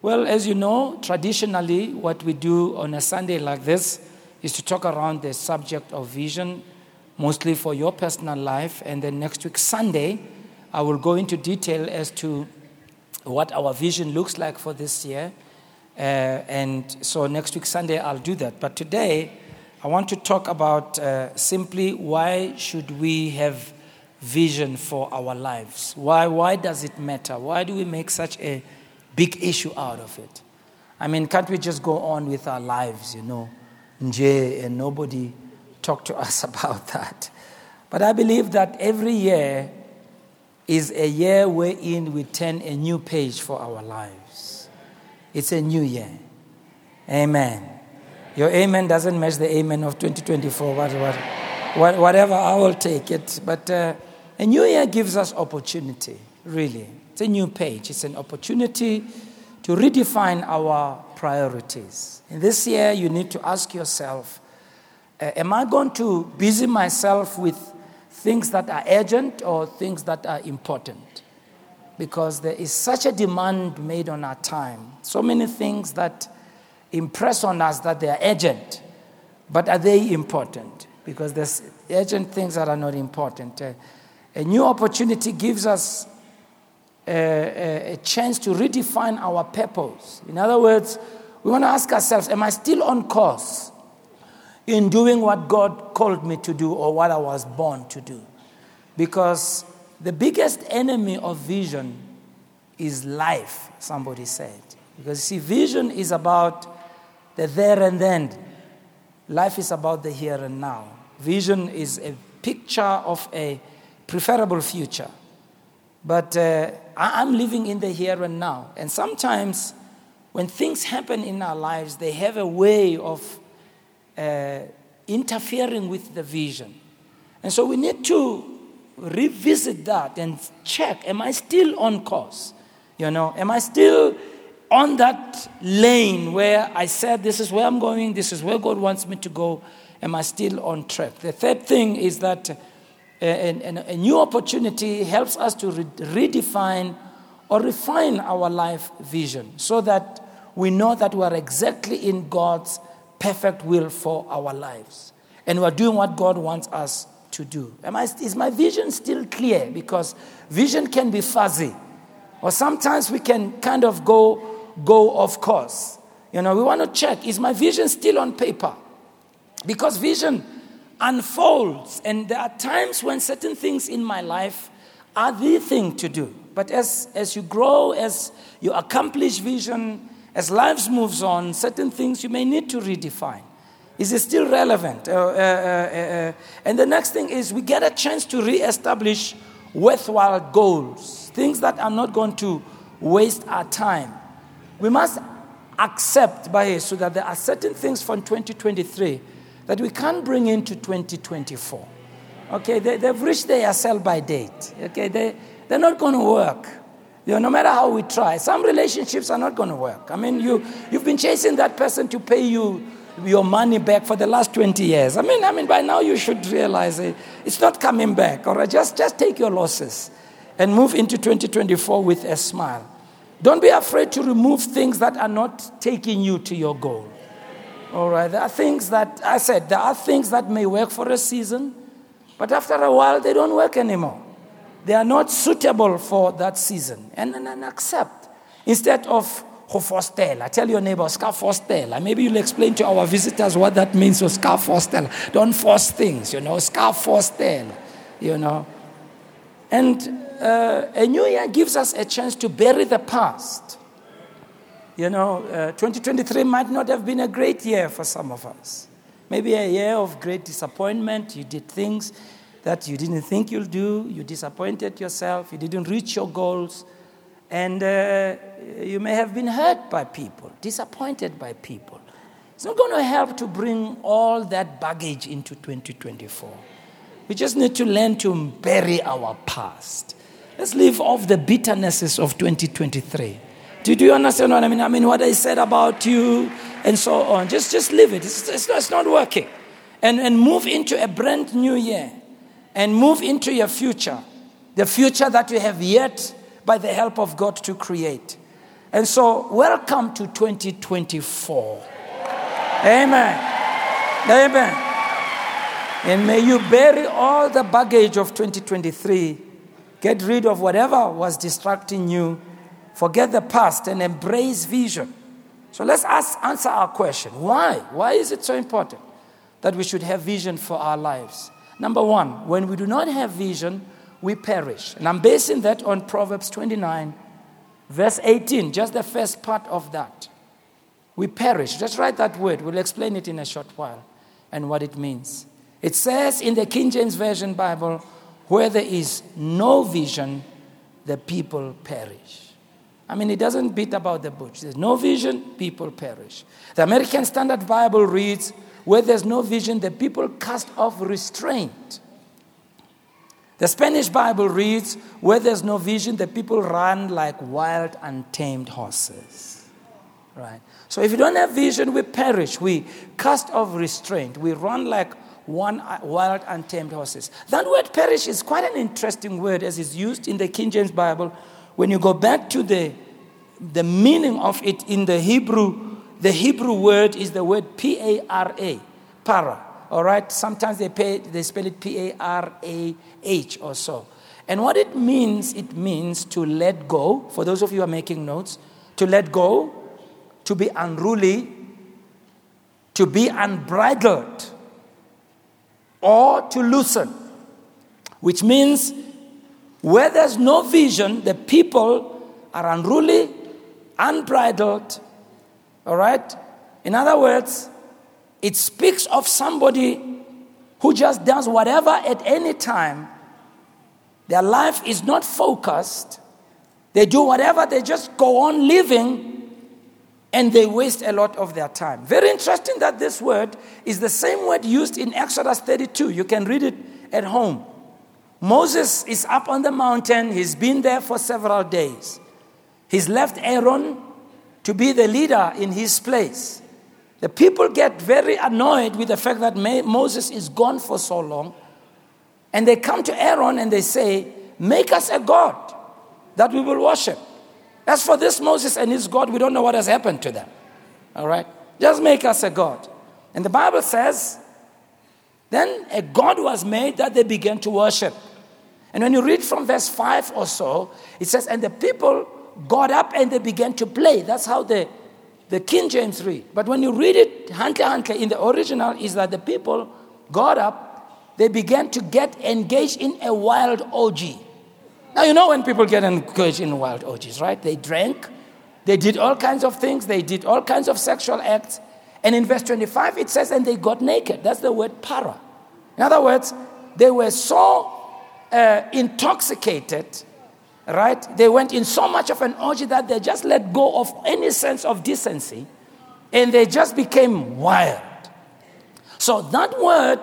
Well, as you know, traditionally, what we do on a Sunday like this is to talk around the subject of vision, mostly for your personal life. And then next week, Sunday, I will go into detail as to what our vision looks like for this year. Uh, and so next week, Sunday, I'll do that. But today, I want to talk about uh, simply why should we have vision for our lives? Why, why does it matter? Why do we make such a big issue out of it? I mean, can't we just go on with our lives, you know, and nobody talk to us about that? But I believe that every year is a year wherein we turn a new page for our lives. It's a new year. Amen. Your amen doesn't match the amen of 2024, what, what, what, whatever, I will take it. But uh, a new year gives us opportunity, really. It's a new page, it's an opportunity to redefine our priorities. In this year, you need to ask yourself uh, Am I going to busy myself with things that are urgent or things that are important? Because there is such a demand made on our time. So many things that impress on us that they are urgent, but are they important? Because there's urgent things that are not important. Uh, a new opportunity gives us a, a, chance to redefine our purpose. In other words, we want to ask ourselves Am I still on course in doing what God called me to do or what I was born to do? Because the biggest enemy of vision is life, somebody said. Because see, vision is about the there and then, life is about the here and now. Vision is a picture of a preferable future. But uh, I'm living in the here and now. And sometimes when things happen in our lives, they have a way of uh, interfering with the vision. And so we need to revisit that and check am I still on course? You know, am I still on that lane where I said, This is where I'm going, this is where God wants me to go? Am I still on track? The third thing is that a, a new opportunity helps us to re- redefine or refine our life vision so that we know that we are exactly in God's perfect will for our lives. And we're doing what God wants us to do. Am I, is my vision still clear? Because vision can be fuzzy. Or sometimes we can kind of go, go off course. You know, we want to check is my vision still on paper? Because vision unfolds, and there are times when certain things in my life are the thing to do. But as, as you grow, as you accomplish vision, as lives moves on, certain things you may need to redefine. Is it still relevant? Uh, uh, uh, uh and the next thing is we get a chance to reestablish worthwhile goals, things that are not going to waste our time. We must accept by so that there are certain things from 2023 that we can't bring into 2024. Okay, they, have reached their sell by date. Okay, they, they're not going to work. You know, no matter how we try, some relationships are not going to work. I mean, you, you've been chasing that person to pay you your money back for the last 20 years. I mean, I mean, by now you should realize it, it's not coming back. All right, just, just take your losses and move into 2024 with a smile. Don't be afraid to remove things that are not taking you to your goal. All right, there are things that, I said, there are things that may work for a season, but after a while they don't work anymore. They are not suitable for that season. And, and accept. Instead of I tell your neighbor, ska forstella. Maybe you'll explain to our visitors what that means, so ska forstella. Don't force things, you know, ska forstella, you know. And uh, a new year gives us a chance to bury the past. You know, uh, 2023 might not have been a great year for some of us. Maybe a year of great disappointment. You did things that you didn't think you'll do. You disappointed yourself. You didn't reach your goals. And uh, you may have been hurt by people, disappointed by people. It's not going to help to bring all that baggage into 2024. We just need to learn to bury our past. Let's leave off the bitternesses of 2023. Do, you understand what I mean? I mean, what I said about you and so on. Just, just leave it. It's, it's, it's not working. And, and move into a brand new year and move into your future, the future that you have yet, by the help of God, to create. And so, welcome to 2024. Amen. Amen. And may you bury all the baggage of 2023. Get rid of whatever was distracting you. Forget the past and embrace vision. So let's ask, answer our question. Why? Why is it so important that we should have vision for our lives? Number one, when we do not have vision, we perish. And I'm basing that on Proverbs 29, verse 18, just the first part of that. We perish. Just write that word. We'll explain it in a short while and what it means. It says in the King James Version Bible, where there is no vision, the people perish. I mean, it doesn't beat about the bush. There's no vision, people perish. The American Standard Bible reads, where there's no vision, the people cast off restraint. The Spanish Bible reads, Where there's no vision, the people run like wild, untamed horses. Right? So if you don't have vision, we perish. We cast off restraint. We run like one uh, wild, untamed horses. That word perish is quite an interesting word as it's used in the King James Bible. When you go back to the, the meaning of it in the Hebrew, the Hebrew word is the word P A R A, para. All right? Sometimes they, pay, they spell it P A R A H or so. And what it means, it means to let go. For those of you who are making notes, to let go, to be unruly, to be unbridled, or to loosen. Which means where there's no vision, the people are unruly, unbridled. All right? In other words, it speaks of somebody who just does whatever at any time. Their life is not focused. They do whatever, they just go on living and they waste a lot of their time. Very interesting that this word is the same word used in Exodus 32. You can read it at home. Moses is up on the mountain, he's been there for several days. He's left Aaron to be the leader in his place. The people get very annoyed with the fact that Moses is gone for so long. And they come to Aaron and they say, Make us a God that we will worship. As for this Moses and his God, we don't know what has happened to them. All right? Just make us a God. And the Bible says, then a God was made that they began to worship. And when you read from verse 5 or so, it says, And the people got up and they began to play. That's how the the King James read. But when you read it, Huntley Huntley in the original, is that the people got up, they began to get engaged in a wild orgy. Now, you know when people get engaged in wild orgies, right? They drank, they did all kinds of things, they did all kinds of sexual acts. And in verse 25, it says, and they got naked. That's the word para. In other words, they were so uh, intoxicated right? They went in so much of an orgy that they just let go of any sense of decency and they just became wild. So, that word,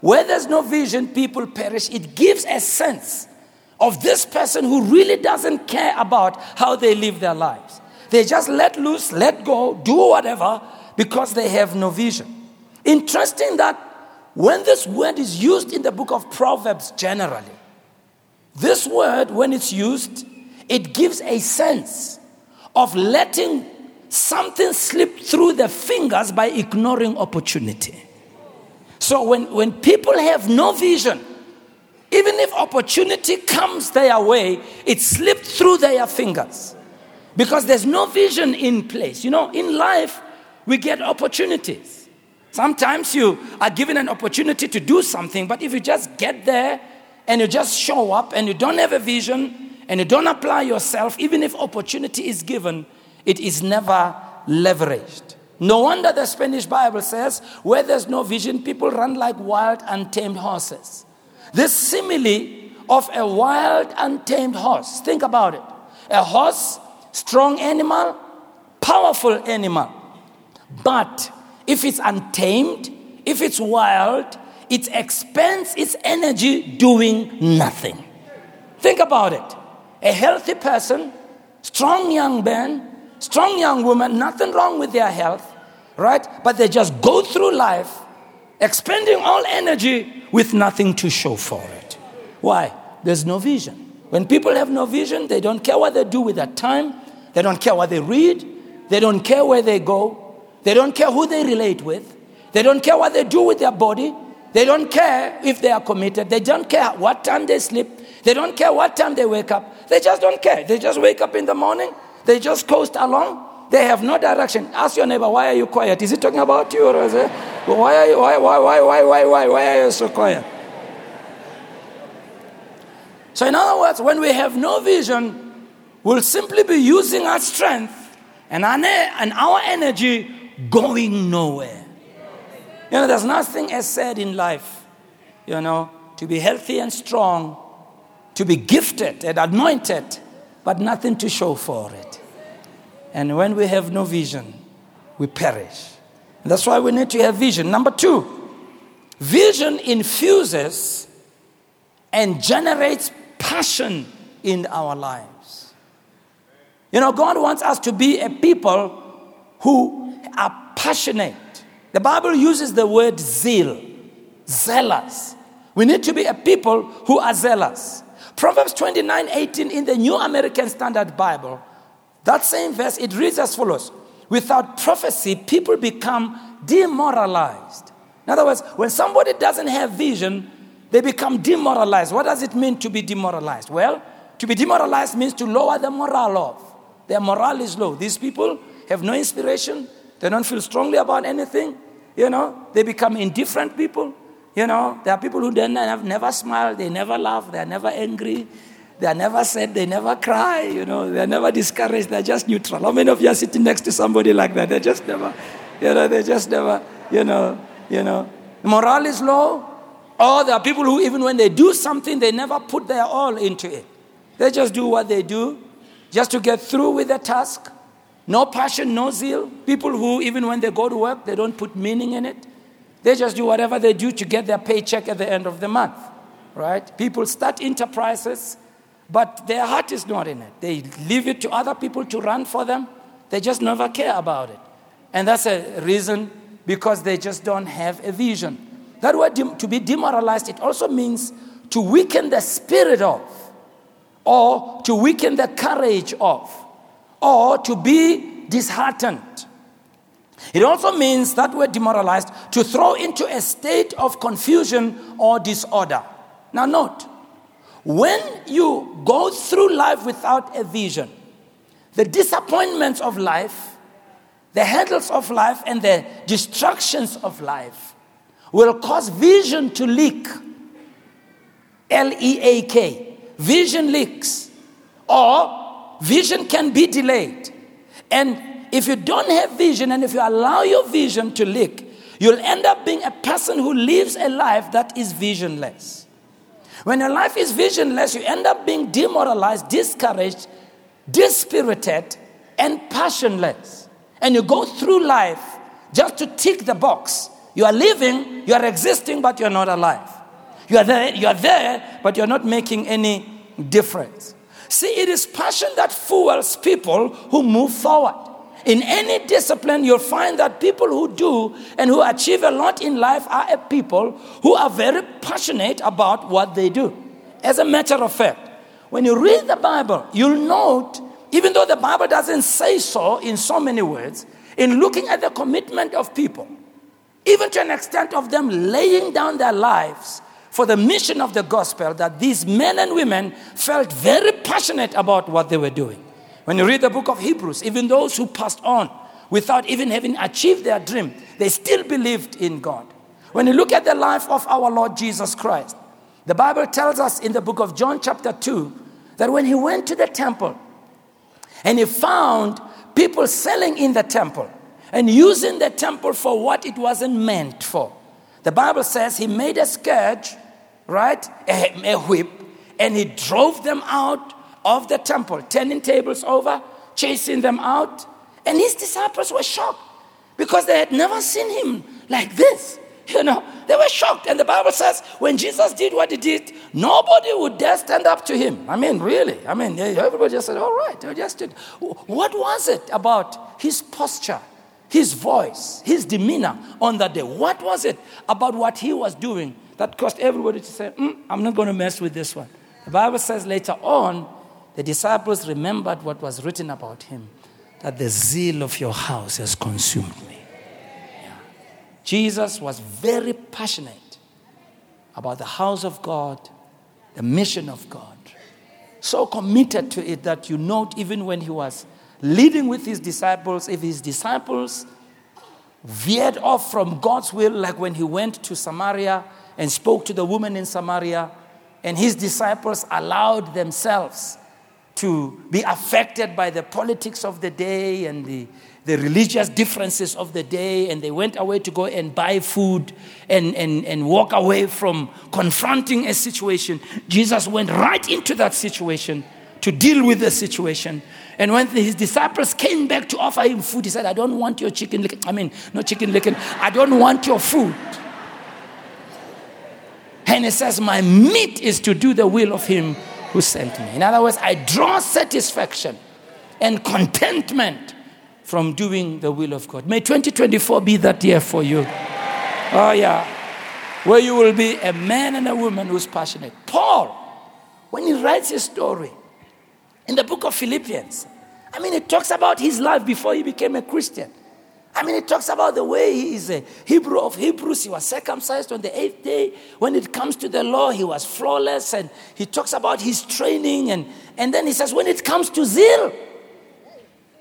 where there's no vision, people perish, it gives a sense of this person who really doesn't care about how they live their lives. They just let loose, let go, do whatever because they have no vision. Interesting that when this word is used in the book of Proverbs generally, this word, when it's used, it gives a sense of letting something slip through the fingers by ignoring opportunity. So when, when people have no vision, even if opportunity comes their way, it slipped through their fingers because there's no vision in place. You know, in life, we get opportunities. Sometimes you are given an opportunity to do something, but if you just get there and you just show up and you don't have a vision and you don't apply yourself, even if opportunity is given, it is never leveraged. No wonder the Spanish Bible says, where there's no vision, people run like wild, untamed horses. This simile of a wild, untamed horse, think about it. A horse, strong animal, powerful animal. But if it's untamed, if it's wild, it expends its energy doing nothing. Think about it. A healthy person, strong young man, strong young woman, nothing wrong with their health, right? But they just go through life expending all energy with nothing to show for it. Why? There's no vision. When people have no vision, they don't care what they do with their time, They don't care what they read. They don't care where they go. They don't care who they relate with. They don't care what they do with their body. They don't care if they are committed. They don't care what time they sleep. They don't care what time they wake up. They just don't care. They just wake up in the morning. They just coast along. They have no direction. Ask your neighbor, why are you quiet? Is he talking about you or is it? Why are you, why, why, why, why, why, why, why are you so quiet? So, in other words, when we have no vision, we'll simply be using our strength and our, and our energy going nowhere. You know, there's nothing as said in life, you know, to be healthy and strong, to be gifted and anointed, but nothing to show for it. And when we have no vision, we perish. That's why we need to have vision. Number two, vision infuses and generates passion in our lives. You know, God wants us to be a people who are passionate. The Bible uses the word zeal, zealous. We need to be a people who are zealous. Proverbs 29 18 in the New American Standard Bible, that same verse, it reads as follows Without prophecy, people become demoralized. In other words, when somebody doesn't have vision, they become demoralized. What does it mean to be demoralized? Well, to be demoralized means to lower the morale of. Their morale is low. These people have no inspiration. They don't feel strongly about anything. You know, they become indifferent people. You know, there are people who have never smiled, they never laugh, they are never angry, they are never sad, they never cry, you know, they're never discouraged, they're just neutral. How many of you are sitting next to somebody like that? They're just never, you know, they just never, you know, you know. Morale is low, or there are people who, even when they do something, they never put their all into it. They just do what they do just to get through with the task. No passion, no zeal. People who, even when they go to work, they don't put meaning in it. They just do whatever they do to get their paycheck at the end of the month, right? People start enterprises, but their heart is not in it. They leave it to other people to run for them. They just never care about it. And that's a reason because they just don't have a vision. That word to be demoralized, it also means to weaken the spirit of, or to weaken the courage of, or to be disheartened. It also means that we're demoralized to throw into a state of confusion or disorder. Now, note, when you go through life without a vision, the disappointments of life, the hurdles of life, and the distractions of life will cause vision to leak. L E A K. Vision leaks. Or vision can be delayed. And if you don't have vision and if you allow your vision to leak, you'll end up being a person who lives a life that is visionless. When your life is visionless, you end up being demoralized, discouraged, dispirited, and passionless. And you go through life just to tick the box you are living, you are existing, but you're not alive. You are there, you are there, but you're not making any difference. See, it is passion that fuels people who move forward. In any discipline, you'll find that people who do and who achieve a lot in life are people who are very passionate about what they do. As a matter of fact, when you read the Bible, you'll note, even though the Bible doesn't say so in so many words, in looking at the commitment of people, even to an extent of them laying down their lives for the mission of the gospel, that these men and women felt very passionate about what they were doing. When you read the book of Hebrews, even those who passed on without even having achieved their dream, they still believed in God. When you look at the life of our Lord Jesus Christ, the Bible tells us in the book of John, chapter 2, that when he went to the temple and he found people selling in the temple, and using the temple for what it wasn't meant for. The Bible says he made a scourge, right? A, a whip, and he drove them out of the temple, turning tables over, chasing them out. And his disciples were shocked because they had never seen him like this. You know, they were shocked. And the Bible says when Jesus did what he did, nobody would dare stand up to him. I mean, really. I mean, everybody just said, all right, they just did. What was it about his posture? his voice, his demeanor on that day. What was it about what he was doing that caused everybody to say, mm, I'm not going to mess with this one? The Bible says later on, the disciples remembered what was written about him that the zeal of your house has consumed me. Yeah. Jesus was very passionate about the house of God, the mission of God. So committed to it that you note, even when he was leading with his disciples, if his disciples veered off from God's will, like when he went to Samaria and spoke to the woman in Samaria, and his disciples allowed themselves to be affected by the politics of the day and the, the religious differences of the day, and they went away to go and buy food and, and, and walk away from confronting a situation. Jesus went right into that situation to deal with the situation. And when his disciples came back to offer him food, he said, I don't want your chicken licken. I mean, not chicken licken. I don't want your food. And he says, My meat is to do the will of him who sent me. In other words, I draw satisfaction and contentment from doing the will of God. May 2024 be that year for you. Oh, yeah. Where you will be a man and a woman who's passionate. Paul, when he writes his story in the book of Philippians, I mean, it talks about his life before he became a Christian. I mean, it talks about the way he is a Hebrew of Hebrews. He was circumcised on the eighth day. When it comes to the law, he was flawless. And he talks about his training. And, and then he says, when it comes to zeal,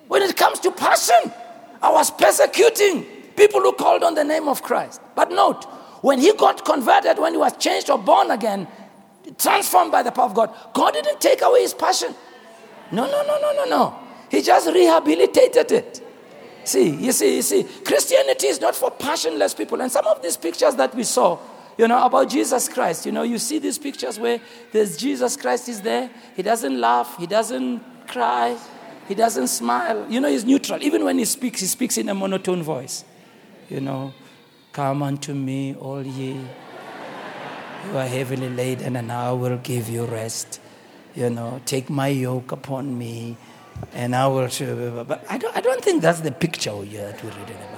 when it comes to passion, I was persecuting people who called on the name of Christ. But note, when he got converted, when he was changed or born again, transformed by the power of God, God didn't take away his passion. No, no, no, no, no, no. He just rehabilitated it. See, you see, you see, Christianity is not for passionless people. And some of these pictures that we saw, you know, about Jesus Christ, you know, you see these pictures where there's Jesus Christ is there. He doesn't laugh, he doesn't cry, he doesn't smile. You know, he's neutral. Even when he speaks, he speaks in a monotone voice. You know, come unto me, all ye who are heavily laden, and I will give you rest. You know, take my yoke upon me and I will. But I don't, I don't think that's the picture you that we read in the Bible.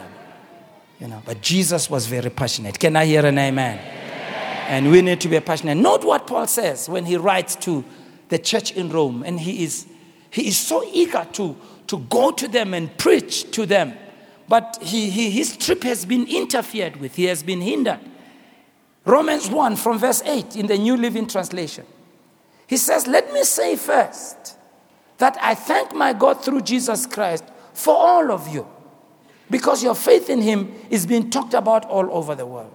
You know, but Jesus was very passionate. Can I hear an amen? amen? And we need to be passionate. Note what Paul says when he writes to the church in Rome, and he is he is so eager to, to go to them and preach to them. But he, he, his trip has been interfered with, he has been hindered. Romans 1 from verse 8 in the New Living Translation. He says, Let me say first that I thank my God through Jesus Christ for all of you because your faith in Him is being talked about all over the world.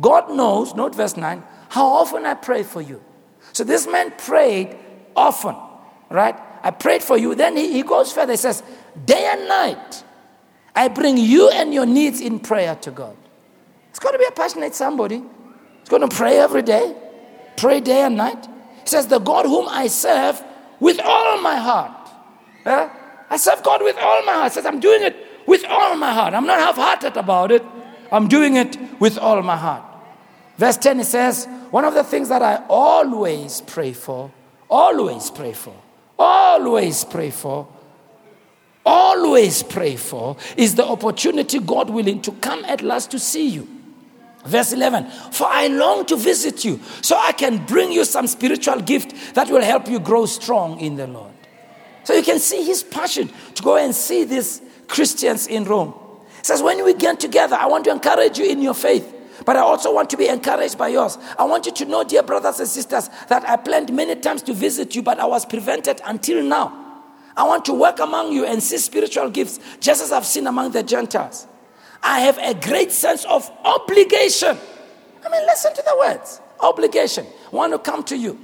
God knows, note verse 9, how often I pray for you. So this man prayed often, right? I prayed for you. Then he, he goes further. He says, Day and night, I bring you and your needs in prayer to God. It's got to be a passionate somebody. It's going to pray every day, pray day and night. He says, The God whom I serve with all my heart. Eh? I serve God with all my heart. Says I'm doing it with all my heart. I'm not half-hearted about it. I'm doing it with all my heart. Verse 10 it says, one of the things that I always pray for, always pray for, always pray for, always pray for is the opportunity, God willing, to come at last to see you. Verse 11, for I long to visit you so I can bring you some spiritual gift that will help you grow strong in the Lord. So you can see his passion to go and see these Christians in Rome. Says, when we get together, I want to encourage you in your faith, but I also want to be encouraged by yours. I want you to know, dear brothers and sisters, that I planned many times to visit you, but I was prevented until now. I want to work among you and see spiritual gifts, just as I've seen among the Gentiles. I have a great sense of obligation. I mean, listen to the words obligation. I want to come to you.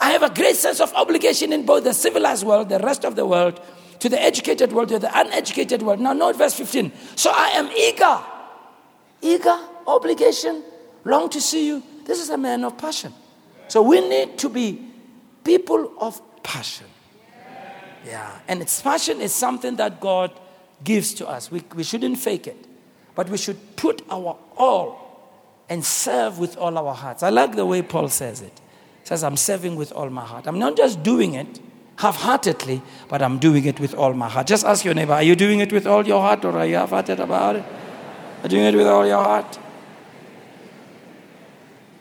I have a great sense of obligation in both the civilized world, the rest of the world, to the educated world, to the uneducated world. Now, note verse 15. So I am eager, eager, obligation, long to see you. This is a man of passion. So we need to be people of passion. Yeah. And its passion is something that God gives to us. We, we shouldn't fake it. But we should put our all and serve with all our hearts. I like the way Paul says it. He says, I'm serving with all my heart. I'm not just doing it half heartedly, but I'm doing it with all my heart. Just ask your neighbor, are you doing it with all your heart or are you half hearted about it? Are you doing it with all your heart?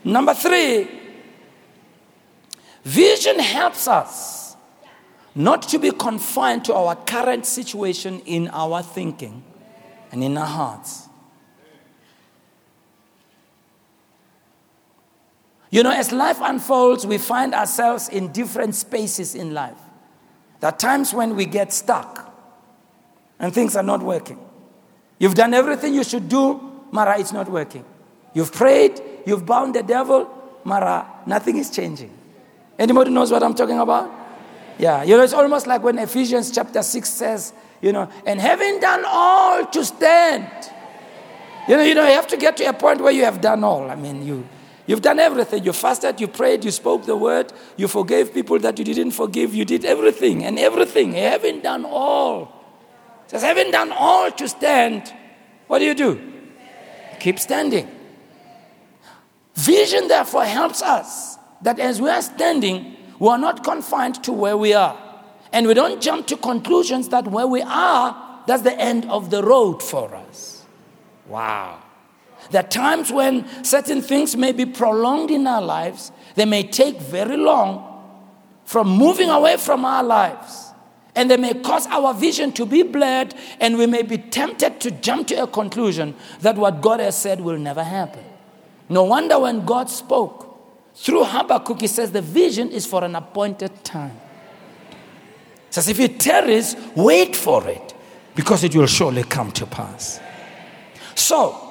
Number three, vision helps us not to be confined to our current situation in our thinking and in our hearts. You know, as life unfolds, we find ourselves in different spaces in life. There are times when we get stuck and things are not working. You've done everything you should do, Mara, it's not working. You've prayed, you've bound the devil, Mara, nothing is changing. Anybody knows what I'm talking about? Yeah, you know, it's almost like when Ephesians chapter 6 says, you know, and having done all to stand. You know, you know, you have to get to a point where you have done all. I mean, you You've done everything. You fasted, you prayed, you spoke the word, you forgave people that you didn't forgive, you did everything and everything. You haven't done all. Says, having done all to stand, what do you do? Keep standing. Vision, therefore, helps us that as we are standing, we are not confined to where we are. And we don't jump to conclusions that where we are, that's the end of the road for us. Wow. There are times when certain things may be prolonged in our lives, they may take very long from moving away from our lives. And they may cause our vision to be blurred, and we may be tempted to jump to a conclusion that what God has said will never happen. No wonder when God spoke through Habakkuk, he says the vision is for an appointed time. Says, if it tarries, wait for it, because it will surely come to pass. So,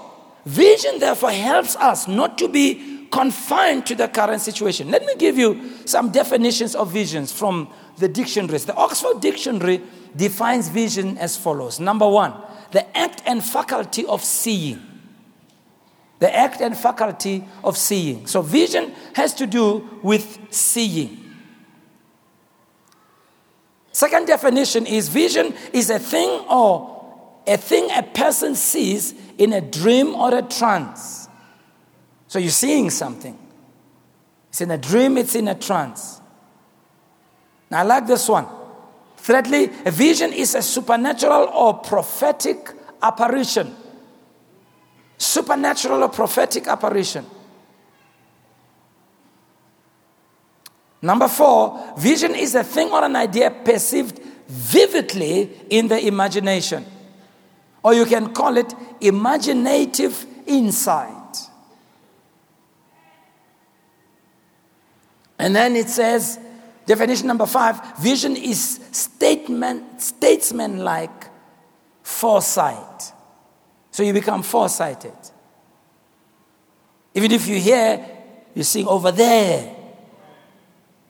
Vision, therefore, helps us not to be confined to the current situation. Let me give you some definitions of visions from the dictionaries. The Oxford Dictionary defines vision as follows Number one, the act and faculty of seeing. The act and faculty of seeing. So, vision has to do with seeing. Second definition is vision is a thing or a thing a person sees in a dream or a trance. So you're seeing something. It's in a dream, it's in a trance. Now I like this one. Thirdly, a vision is a supernatural or prophetic apparition. Supernatural or prophetic apparition. Number four, vision is a thing or an idea perceived vividly in the imagination. Or you can call it imaginative insight. And then it says, definition number five vision is statement, statesman-like foresight. So you become foresighted. Even if you hear, you sing over there.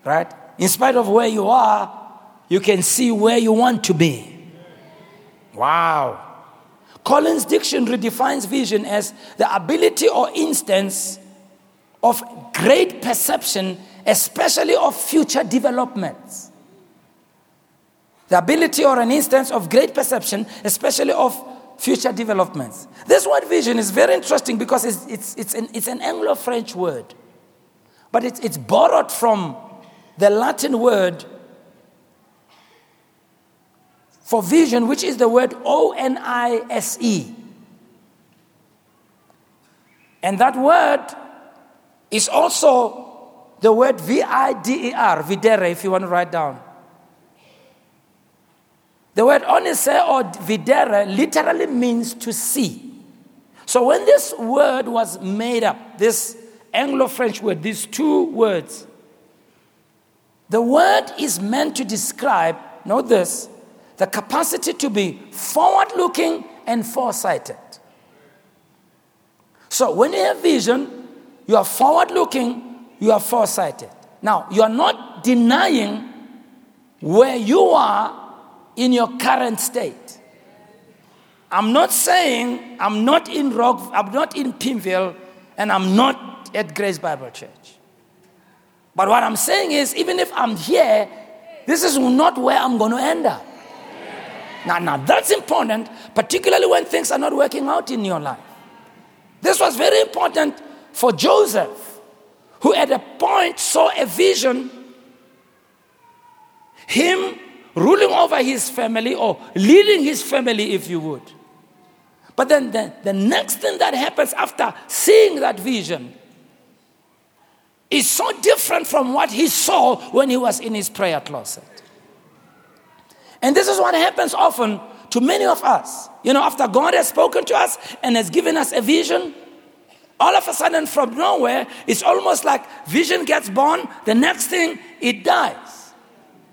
Right? In spite of where you are, you can see where you want to be. Wow. Collins Dictionary defines vision as the ability or instance of great perception, especially of future developments. The ability or an instance of great perception, especially of future developments. This word vision is very interesting because it's, it's, it's an, it's an Anglo French word, but it's, it's borrowed from the Latin word for vision, which is the word O N I S E. And that word is also the word V I D E R, videre, if you want to write down. The word onise or videre literally means to see. So when this word was made up, this Anglo French word, these two words, the word is meant to describe, note this, the capacity to be forward looking and foresighted. So when you have vision, you are forward looking, you are foresighted. Now, you are not denying where you are in your current state. I'm not saying I'm not in Rock, I'm not in Pimville, and I'm not at Grace Bible Church. But what I'm saying is, even if I'm here, this is not where I'm going to end up. Now, now that's important, particularly when things are not working out in your life. This was very important for Joseph, who at a point saw a vision, him ruling over his family or leading his family, if you would. But then the, the next thing that happens after seeing that vision is so different from what he saw when he was in his prayer closet. And this is what happens often to many of us. You know, after God has spoken to us and has given us a vision, all of a sudden from nowhere, it's almost like vision gets born, the next thing, it dies.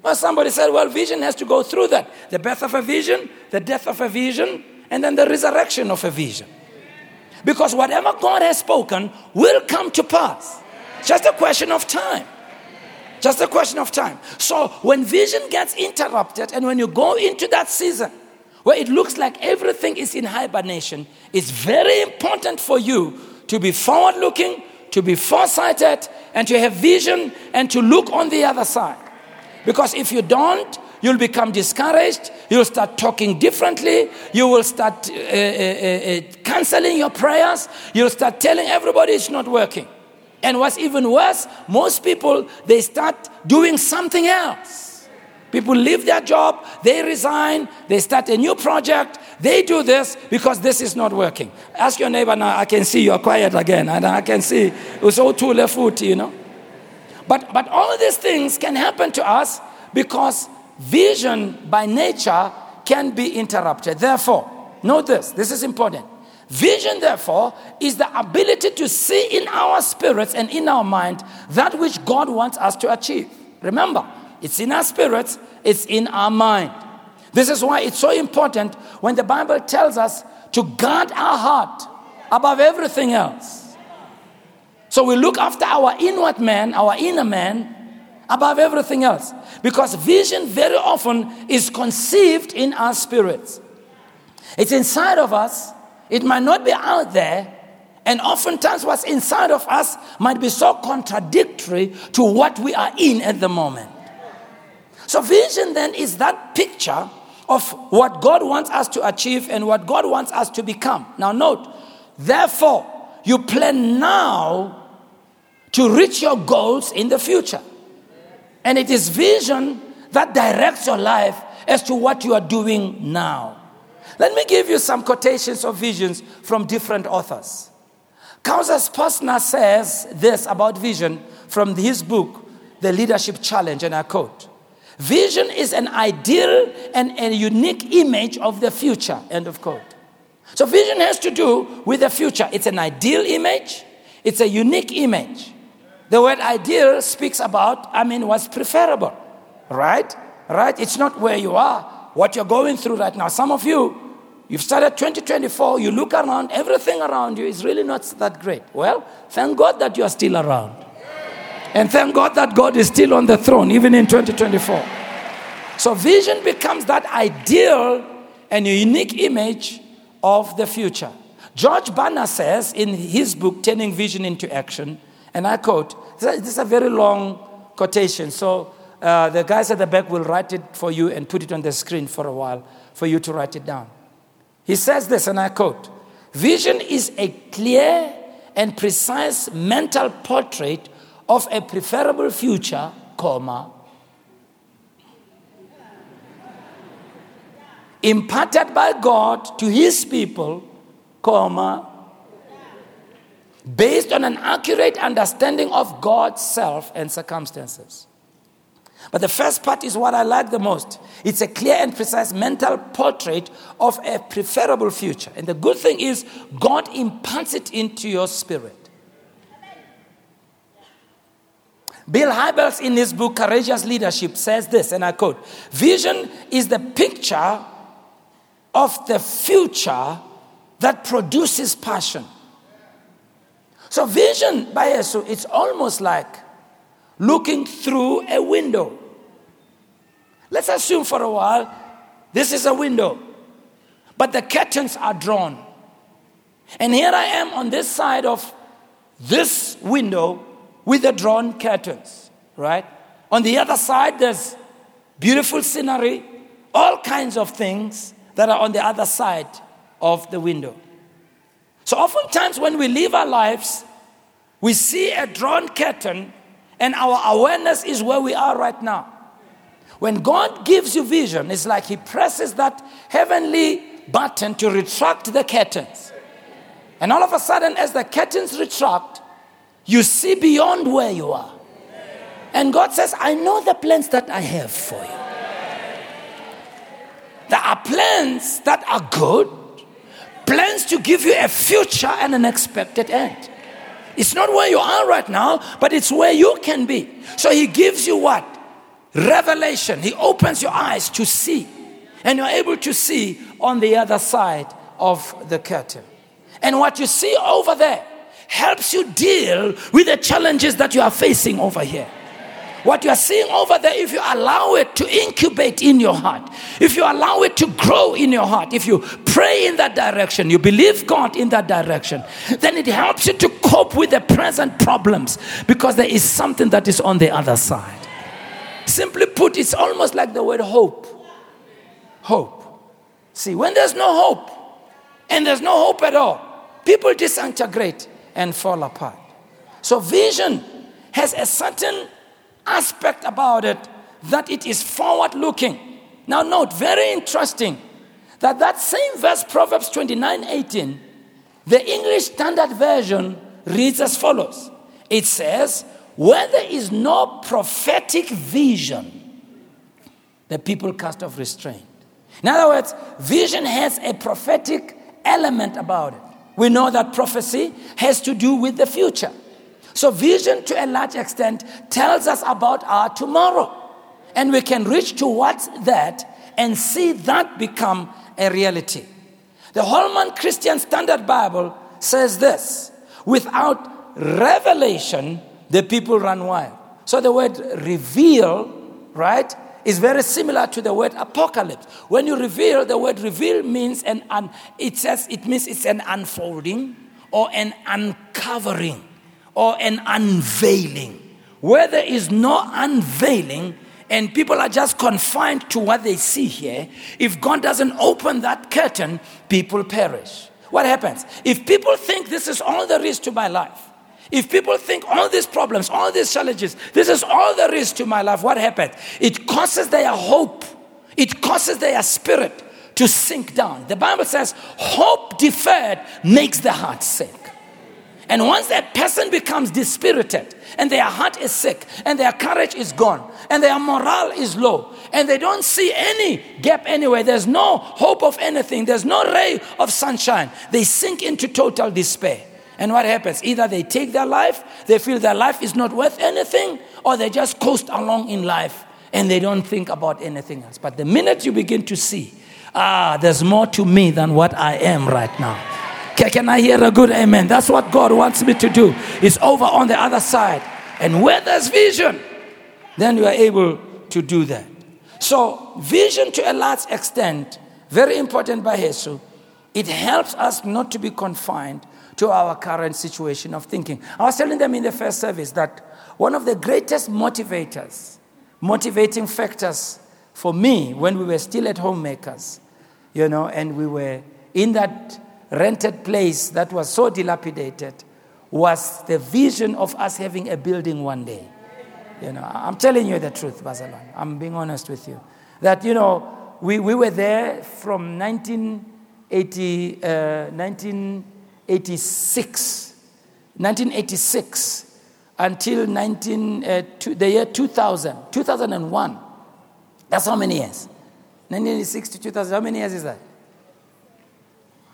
Well, somebody said, well, vision has to go through that the birth of a vision, the death of a vision, and then the resurrection of a vision. Because whatever God has spoken will come to pass. Just a question of time. Just a question of time. So when vision gets interrupted and when you go into that season where it looks like everything is in hibernation, it's very important for you to be forward looking, to be foresighted, and to have vision and to look on the other side. Because if you don't, you'll become discouraged. You'll start talking differently. You will start uh, uh, uh, uh canceling your prayers. You'll start telling everybody it's not working. And what's even worse, most people, they start doing something else. People leave their job, they resign, they start a new project, they do this because this is not working. Ask your neighbor now, I can see you're quiet again, and I can see it's all too left foot, you know. But, but all these things can happen to us because vision by nature can be interrupted. Therefore, note this, this is important. Vision, therefore, is the ability to see in our spirits and in our mind that which God wants us to achieve. Remember, it's in our spirits, it's in our mind. This is why it's so important when the Bible tells us to guard our heart above everything else. So we look after our inward man, our inner man, above everything else. Because vision very often is conceived in our spirits. It's inside of us, it might not be out there, and oftentimes what's inside of us might be so contradictory to what we are in at the moment. So, vision then is that picture of what God wants us to achieve and what God wants us to become. Now, note, therefore, you plan now to reach your goals in the future. And it is vision that directs your life as to what you are doing now. Let me give you some quotations of visions from different authors. Kouzes Posner says this about vision from his book, The Leadership Challenge, and I quote Vision is an ideal and a unique image of the future, end of quote. So, vision has to do with the future. It's an ideal image, it's a unique image. The word ideal speaks about, I mean, what's preferable, right? Right? It's not where you are, what you're going through right now. Some of you, You've started 2024, you look around, everything around you is really not that great. Well, thank God that you are still around. And thank God that God is still on the throne, even in 2024. So, vision becomes that ideal and unique image of the future. George Barna says in his book, Turning Vision into Action, and I quote, this is a very long quotation, so uh, the guys at the back will write it for you and put it on the screen for a while for you to write it down. He says this, and I quote Vision is a clear and precise mental portrait of a preferable future, comma, imparted by God to his people, comma, based on an accurate understanding of God's self and circumstances. But the first part is what I like the most. It's a clear and precise mental portrait of a preferable future. And the good thing is, God imparts it into your spirit. Bill Hybels, in his book Courageous Leadership, says this, and I quote Vision is the picture of the future that produces passion. So, vision by Yesu, it's almost like looking through a window. Let's assume for a while this is a window, but the curtains are drawn. And here I am on this side of this window with the drawn curtains, right? On the other side, there's beautiful scenery, all kinds of things that are on the other side of the window. So, oftentimes, when we live our lives, we see a drawn curtain and our awareness is where we are right now. When God gives you vision, it's like He presses that heavenly button to retract the curtains. And all of a sudden, as the curtains retract, you see beyond where you are. And God says, I know the plans that I have for you. There are plans that are good, plans to give you a future and an expected end. It's not where you are right now, but it's where you can be. So he gives you what? Revelation. He opens your eyes to see. And you're able to see on the other side of the curtain. And what you see over there helps you deal with the challenges that you are facing over here. What you are seeing over there, if you allow it to incubate in your heart, if you allow it to grow in your heart, if you pray in that direction, you believe God in that direction, then it helps you to cope with the present problems because there is something that is on the other side. Simply put, it's almost like the word hope. Hope. See, when there's no hope and there's no hope at all, people disintegrate and fall apart. So, vision has a certain aspect about it that it is forward looking. Now, note, very interesting that that same verse, Proverbs 29 18, the English Standard Version reads as follows It says, Where there is no prophetic vision, the people cast off restraint. In other words, vision has a prophetic element about it. We know that prophecy has to do with the future. So, vision to a large extent tells us about our tomorrow. And we can reach towards that and see that become a reality. The Holman Christian Standard Bible says this without revelation, the people run wild. So, the word reveal, right, is very similar to the word apocalypse. When you reveal, the word reveal means an, un, it says it means it's an unfolding or an uncovering or an unveiling. Where there is no unveiling and people are just confined to what they see here, if God doesn't open that curtain, people perish. What happens? If people think this is all there is to my life, if people think all these problems, all these challenges, this is all there is to my life, what happened? It causes their hope, it causes their spirit to sink down. The Bible says, hope deferred makes the heart sick. And once that person becomes dispirited and their heart is sick and their courage is gone and their morale is low and they don't see any gap anywhere, there's no hope of anything, there's no ray of sunshine, they sink into total despair. And what happens? Either they take their life, they feel their life is not worth anything, or they just coast along in life and they don't think about anything else. But the minute you begin to see, ah, there's more to me than what I am right now can I hear a good amen? That's what God wants me to do. It's over on the other side. And where there's vision, then you are able to do that. So, vision to a large extent, very important by Jesus, it helps us not to be confined to our current situation of thinking. I was telling them in the first service that one of the greatest motivators, motivating factors for me when we were still at homemakers, you know, and we were in that rented place that was so dilapidated was the vision of us having a building one day. You know, I'm telling you the truth, Bazalwane. I'm being honest with you. That, you know, we, we were there from 1980, uh, 1986, 1986 until 19, uh, two, the year 2000, 2001. That's how many years? 1986 to 2000, how many years is that?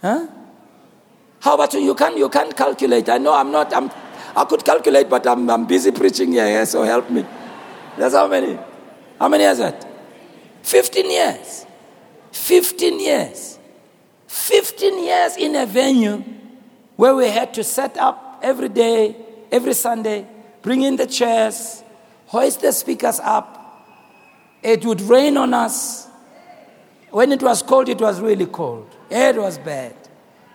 Huh? How about you? You can't, you can't calculate. I know I'm not, I'm, I could calculate, but I'm, I'm busy preaching here, yeah, so help me. That's how many? How many is that? 15 years. 15 years. 15 years in a venue where we had to set up every day, every Sunday, bring in the chairs, hoist the speakers up. It would rain on us. When it was cold, it was really cold. It was bad.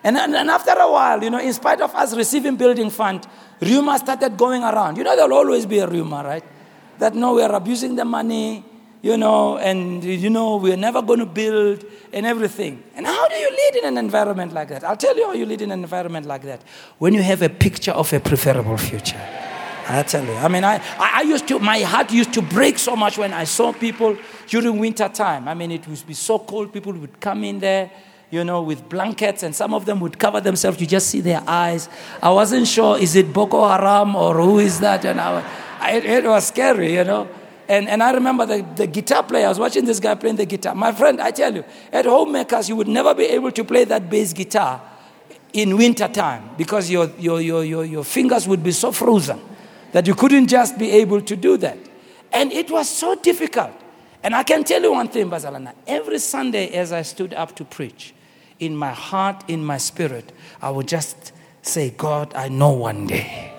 And, and, and, after a while, you know, in spite of us receiving building fund, rumors started going around. You know, there'll always be a rumor, right? That no, we're abusing the money, you know, and you know, we're never going to build and everything. And how do you lead in an environment like that? I'll tell you how you lead in an environment like that. When you have a picture of a preferable future. I tell you. I mean, I, I used to, my heart used to break so much when I saw people during winter time. I mean, it would be so cold, people would come in there you know, with blankets, and some of them would cover themselves. You just see their eyes. I wasn't sure, is it Boko Haram or who is that? And I, I, it was scary, you know. And, and I remember the, the guitar player, I was watching this guy playing the guitar. My friend, I tell you, at homemakers, you would never be able to play that bass guitar in winter time because your, your, your, your, your fingers would be so frozen that you couldn't just be able to do that. And it was so difficult. And I can tell you one thing, Bazalwane. Every Sunday, as I stood up to preach, in my heart, in my spirit, I would just say, God, I know one day.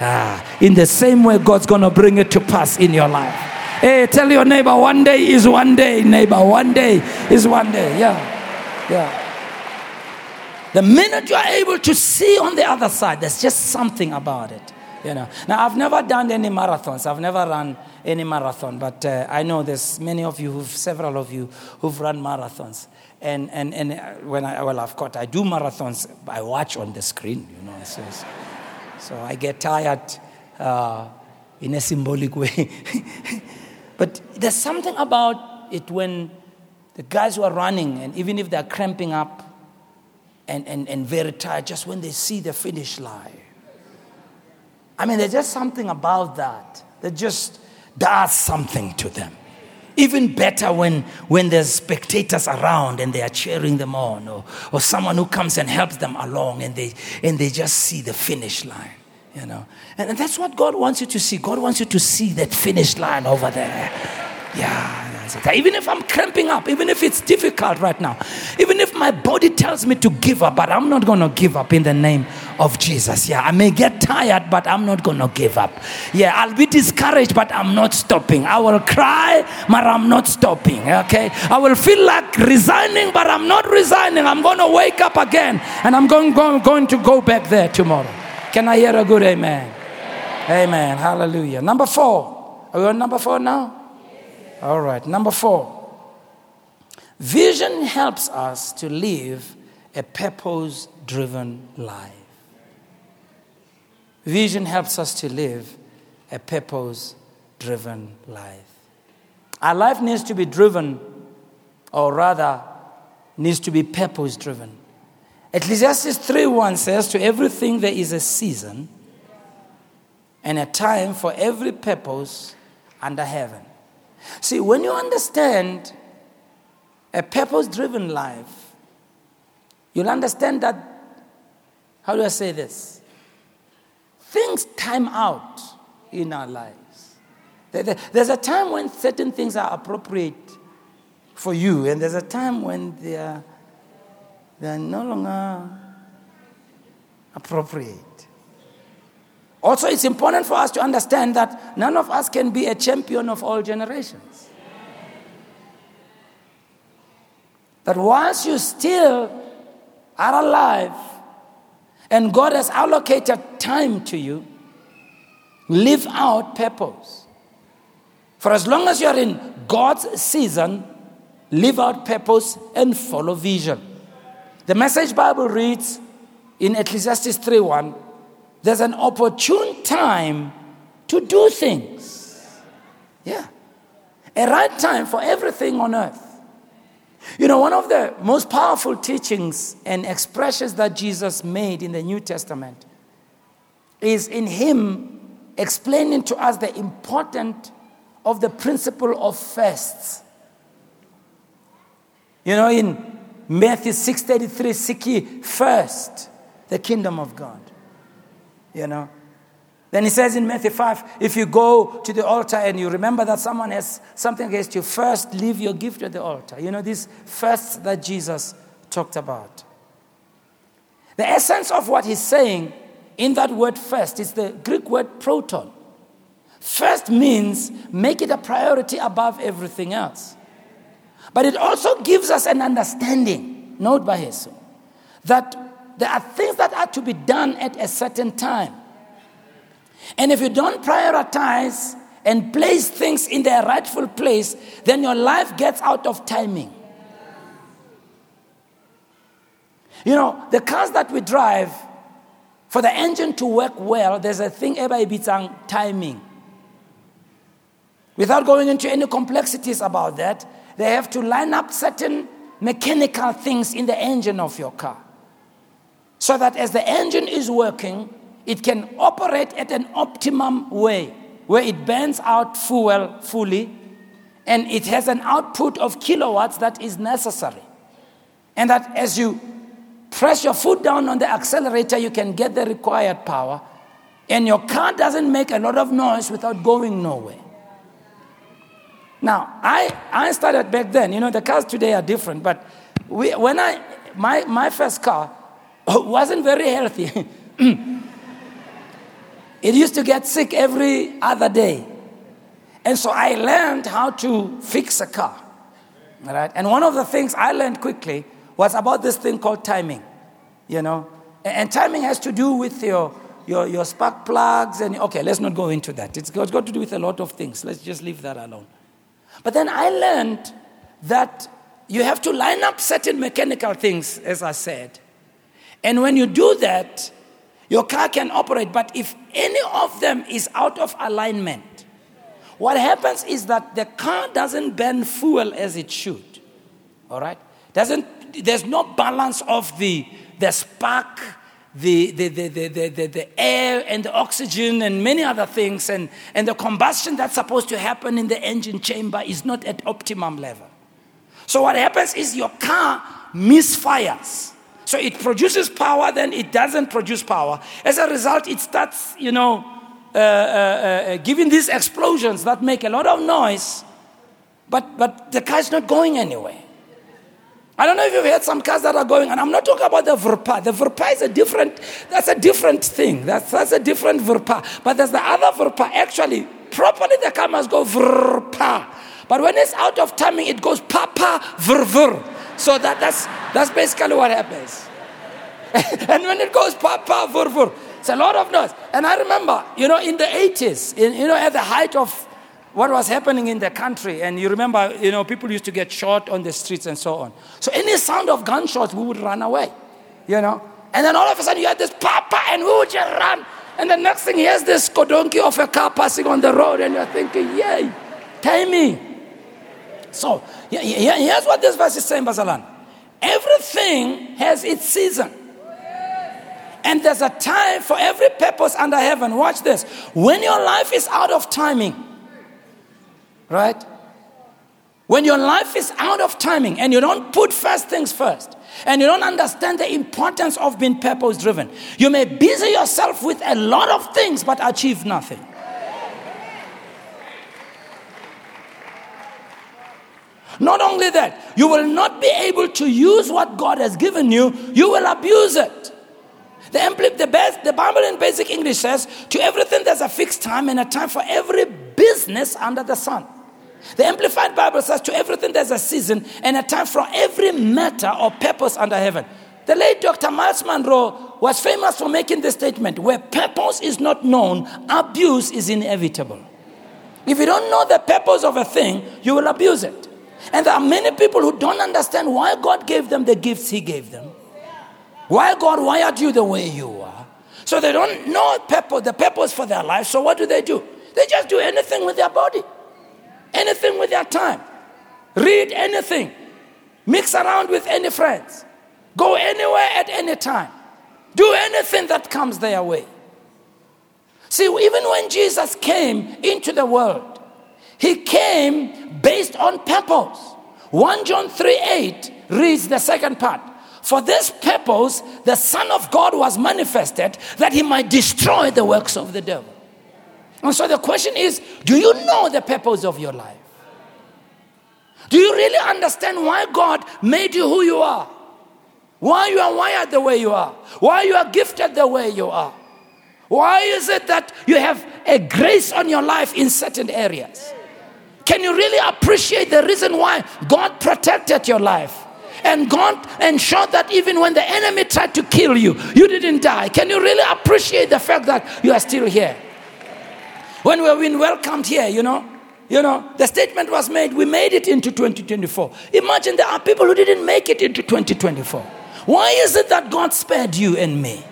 Ah, in the same way, God's going to bring it to pass in your life. Hey, tell your neighbor, one day is one day, neighbor. One day is one day. Yeah. Yeah. The minute you are able to see on the other side, there's just something about it. You know. Now, I've never done any marathons. I've never run any marathon, but uh, I know there's many of you, who've, several of you, who've run marathons. And, and, and uh, when I, well, of course, I do marathons, I watch on the screen, you know. So, so I get tired uh, in a symbolic way. but there's something about it when the guys who are running, and even if they're cramping up, and, and, and very tired just when they see the finish line. I mean, there's just something about that that just does something to them. Even better when, when there's spectators around and they are cheering them on, or, or someone who comes and helps them along and they, and they just see the finish line, you know. And, and that's what God wants you to see. God wants you to see that finish line over there. Yeah, even if I'm cramping up, even if it's difficult right now, even if my body tells me to give up, but I'm not going to give up in the name of Jesus. Yeah, I may get tired, but I'm not going to give up. Yeah, I'll be discouraged, but I'm not stopping. I will cry, but I'm not stopping. Okay, I will feel like resigning, but I'm not resigning. I'm going to wake up again and I'm going, going, going to go back there tomorrow. Can I hear a good amen? Amen. Hallelujah. Number four. Are we on number four now? All right, number four. Vision helps us to live a purpose driven life. Vision helps us to live a purpose driven life. Our life needs to be driven, or rather, needs to be purpose driven. Ecclesiastes 3:1 says, To everything there is a season and a time for every purpose under heaven. See, when you understand a purpose driven life, you'll understand that, how do I say this? Things time out in our lives. There's a time when certain things are appropriate for you, and there's a time when they are, they are no longer appropriate. Also, it's important for us to understand that none of us can be a champion of all generations. That once you still are alive and God has allocated time to you, live out purpose. For as long as you're in God's season, live out purpose and follow vision. The message Bible reads in Ecclesiastes 3:1 there's an opportune time to do things. Yeah. A right time for everything on earth. You know, one of the most powerful teachings and expressions that Jesus made in the New Testament is in Him explaining to us the importance of the principle of firsts. You know, in Matthew 6:33, seek ye first the kingdom of God you know. Then he says in Matthew 5 if you go to the altar and you remember that someone has something against you, first leave your gift at the altar. You know, this first that Jesus talked about. The essence of what he's saying in that word first is the Greek word proton. First means make it a priority above everything else. But it also gives us an understanding, note by Jesus, that there are things that are to be done at a certain time. And if you don't prioritize and place things in their rightful place, then your life gets out of timing. You know, the cars that we drive, for the engine to work well, there's a thing on timing. Without going into any complexities about that, they have to line up certain mechanical things in the engine of your car so that as the engine is working, it can operate at an optimum way where it burns out fuel fully and it has an output of kilowatts that is necessary. And that as you press your foot down on the accelerator, you can get the required power. And your car doesn't make a lot of noise without going nowhere. Now, I, I started back then. You know, the cars today are different, but we, when I, my, my first car Oh, wasn't very healthy. it used to get sick every other day. And so I learned how to fix a car. Right? And one of the things I learned quickly was about this thing called timing. You know? And timing has to do with your, your, your spark plugs. And okay, let's not go into that. It's got, it's got to do with a lot of things. Let's just leave that alone. But then I learned that you have to line up certain mechanical things, as I said. And when you do that, your car can operate. But if any of them is out of alignment, what happens is that the car doesn't burn fuel as it should. All right? Doesn't, there's no balance of the, the spark, the, the, the, the, the, the, air and the oxygen and many other things. And, and the combustion that's supposed to happen in the engine chamber is not at optimum level. So what happens is your car misfires. So it produces power, then it doesn't produce power. As a result, it starts, you know, uh, uh, uh, giving these explosions that make a lot of noise, but, but the car is not going anywhere. I don't know if you've heard some cars that are going, and I'm not talking about the Verpa. The Verpa is a different, that's a different thing. That's, that's a different Verpa. But there's the other Verpa. Actually, properly the car must go Verpa. But when it's out of timing, it goes Papa Ver So that, that's, that's basically what happens. and when it goes Papa Ver it's a lot of noise. And I remember, you know, in the 80s, in, you know, at the height of what was happening in the country, and you remember, you know, people used to get shot on the streets and so on. So any sound of gunshots, we would run away, you know. And then all of a sudden you had this papa, and we would just run. And the next thing, here's this kodonki of a car passing on the road, and you're thinking, yay, timing. So here's what this verse is saying, Basalan. Everything has its season. And there's a time for every purpose under heaven. Watch this. When your life is out of timing, right? When your life is out of timing and you don't put first things first, and you don't understand the importance of being purpose driven, you may busy yourself with a lot of things but achieve nothing. Not only that, you will not be able to use what God has given you, you will abuse it. The, the, best, the Bible in basic English says, to everything there's a fixed time and a time for every business under the sun. The Amplified Bible says, to everything there's a season and a time for every matter or purpose under heaven. The late Dr. Myles Munroe was famous for making this statement where purpose is not known, abuse is inevitable. If you don't know the purpose of a thing, you will abuse it. And there are many people who don't understand why God gave them the gifts He gave them. Why God wired you the way you are. So they don't know purpose, the purpose for their life. So what do they do? They just do anything with their body, anything with their time. Read anything, mix around with any friends, go anywhere at any time, do anything that comes their way. See, even when Jesus came into the world, he came based on purpose. 1 John 3 8 reads the second part. For this purpose, the Son of God was manifested that he might destroy the works of the devil. And so the question is do you know the purpose of your life? Do you really understand why God made you who you are? Why you are wired the way you are? Why you are gifted the way you are? Why is it that you have a grace on your life in certain areas? Can you really appreciate the reason why God protected your life? and God ensured that even when the enemy tried to kill you, you didn't die. Can you really appreciate the fact that you are still here? When we've been welcomed here, you know, you know, the statement was made, we made it into 2024. Imagine there are people who didn't make it into 2024. Why is it that God spared you and me?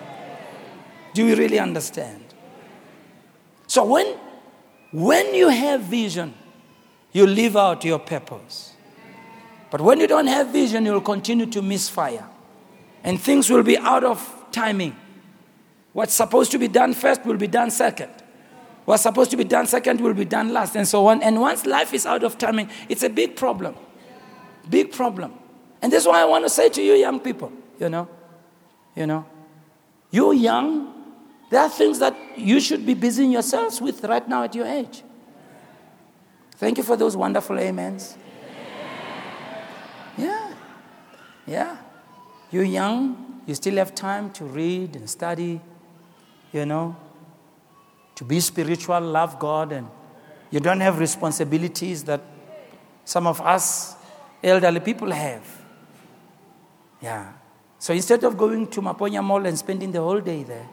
Do you really understand? So when when you have vision, you live out your purpose. But when you don't have vision, you'll continue to misfire. And things will be out of timing. What's supposed to be done first will be done second. What's supposed to be done second will be done last, and so on. And once life is out of timing, it's a big problem. Big problem. And that's why I want to say to you, young people, you know, you know, you're young. There are things that you should be busying yourselves with right now at your age. Thank you for those wonderful amens. Yeah. Yeah. You're young, you still have time to read and study, you know, to be spiritual, love God, and you don't have responsibilities that some of us elderly people have. Yeah. So instead of going to Maponya Mall and spending the whole day there,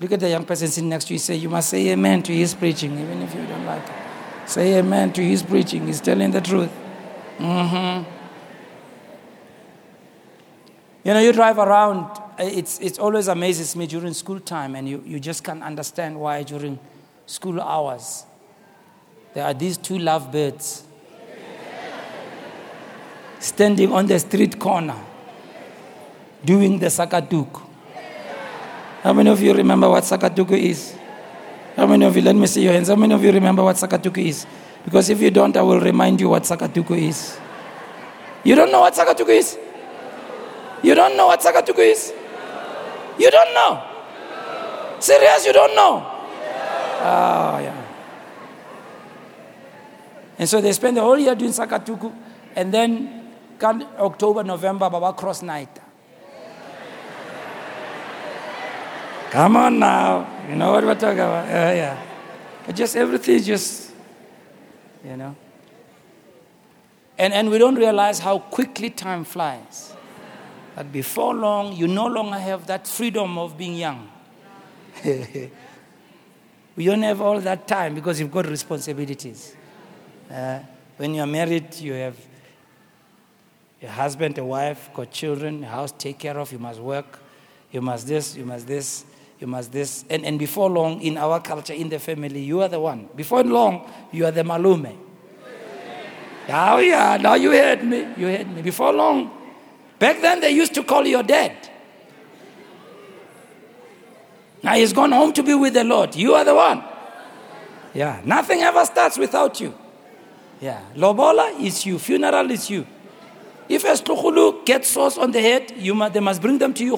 look at the young person sitting next to you. Say, You must say amen to his preaching, even if you don't like it. Say amen to his preaching. He's telling the truth. Mm-hmm. You know, you drive around, it's, it always amazes me during school time, and you, you just can't understand why during school hours there are these two lovebirds standing on the street corner doing the sakatuku. How many of you remember what sakatuku is? How many of you, let me see your hands, how many of you remember what sakatuku is? Because if you don't, I will remind you what sakatuku is. You don't know what sakatuku is? You don't know what Sakatuku is? You don't know? Serious, you don't know? Oh, yeah. And so they spend the whole year doing Sakatuku, and then come October, November, Baba Cross Night. Come on now. You know what we're talking about? Uh, yeah. But just everything just, you know. And, and we don't realize how quickly time flies that before long, you no longer have that freedom of being young. we don't have all that time because you've got responsibilities. Uh, when you're married, you have a husband, a wife, got children, a house take care of, you must work, you must this, you must this, you must this. And, and before long, in our culture, in the family, you are the one. Before long, you are the malume. Oh, yeah, now you heard me. You heard me. Before long, Back then, they used to call you dead. Now he's gone home to be with the Lord. You are the one. Yeah, nothing ever starts without you. Yeah, Lobola is you, funeral is you. If a Stukhulu gets sauce on the head, you must, they must bring them to you.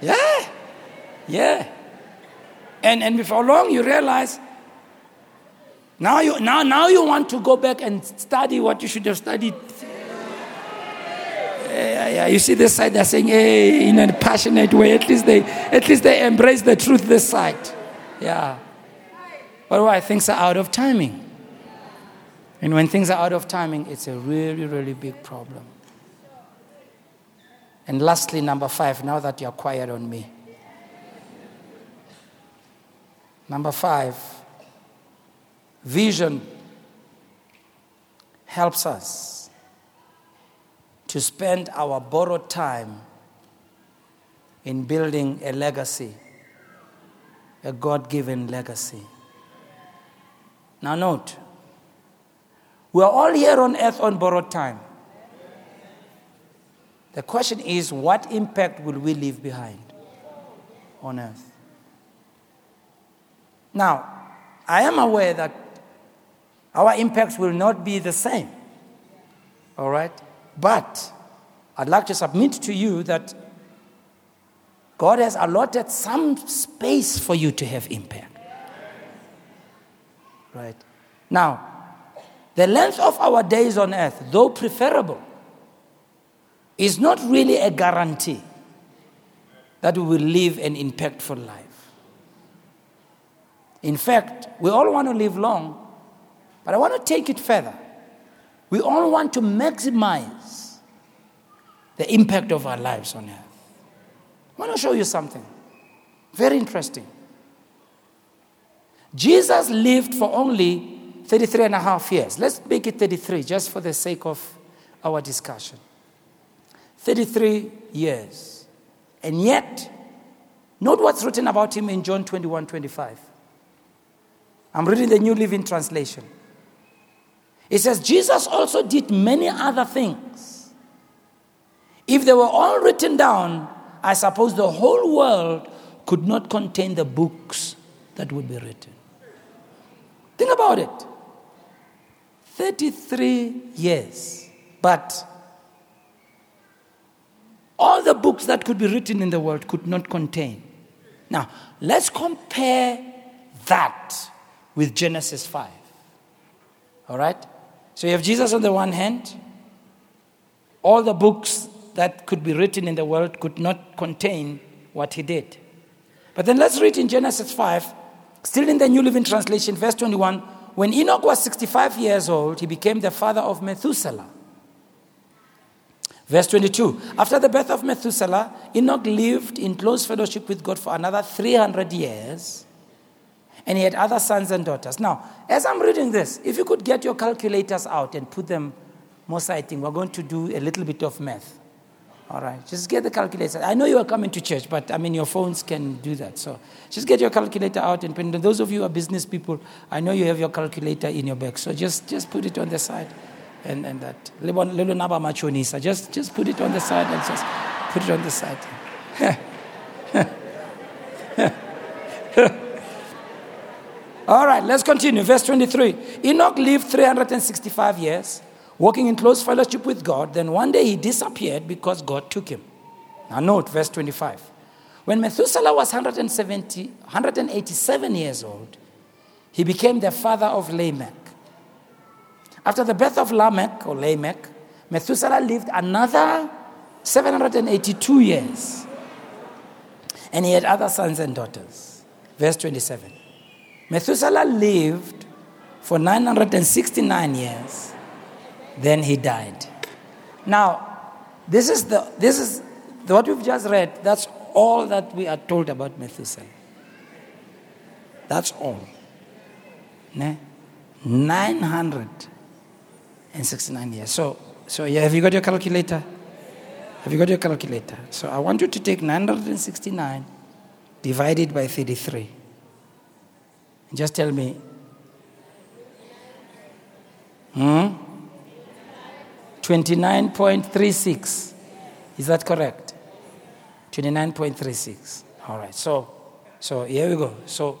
Yeah, yeah. And, and before long, you realize now you, now, now you want to go back and study what you should have studied. Yeah, yeah. You see this side, they're saying, hey, in a passionate way. At least they, at least they embrace the truth this side. Yeah. But why? Things are out of timing. And when things are out of timing, it's a really, really big problem. And lastly, number five, now that you're quiet on me. Number five, Vision helps us to spend our borrowed time in building a legacy, a God given legacy. Now, note, we're all here on earth on borrowed time. The question is, what impact will we leave behind on earth? Now, I am aware that our impacts will not be the same. All right? But I'd like to submit to you that God has allotted some space for you to have impact. Right? Now, the length of our days on earth, though preferable, is not really a guarantee that we will live an impactful life. In fact, we all want to live long, but I want to take it further. We all want to maximize the impact of our lives on earth. I want to show you something very interesting. Jesus lived for only 33 and a half years. Let's make it 33 just for the sake of our discussion. 33 years. And yet, note what's written about him in John 21 25. I'm reading the New Living Translation. It says, Jesus also did many other things. If they were all written down, I suppose the whole world could not contain the books that would be written. Think about it 33 years, but all the books that could be written in the world could not contain. Now, let's compare that with Genesis 5. All right? So you have Jesus on the one hand, all the books that could be written in the world could not contain what he did. But then let's read in Genesis 5, still in the New Living Translation, verse 21. When Enoch was 65 years old, he became the father of Methuselah. Verse 22 After the birth of Methuselah, Enoch lived in close fellowship with God for another 300 years, and he had other sons and daughters. Now, as I'm reading this, if you could get your calculators out and put them more sighting, we're going to do a little bit of math. All right, just get the calculator. I know you are coming to church, but I mean, your phones can do that. So just get your calculator out and. Those of you who are business people, I know you have your calculator in your bag. So just, just put it on the side and, and that. Just, just put it on the side and just put it on the side. All right, let's continue. Verse 23. Enoch lived 365 years walking in close fellowship with God. Then one day he disappeared because God took him. Now, note verse 25. When Methuselah was 170, 187 years old, he became the father of Lamech. After the birth of Lamech, or Lamech, Methuselah lived another 782 years. And he had other sons and daughters. Verse 27. Methuselah lived for 969 years then he died. Now, this is, the, this is the, what we've just read. That's all that we are told about Methuselah. That's all. Ne? 969 years. So, so yeah, have you got your calculator? Have you got your calculator? So I want you to take 969 divided by 33. Just tell me. Hmm? 29.36. Is that correct? 29.36. All right. So, so here we go. So,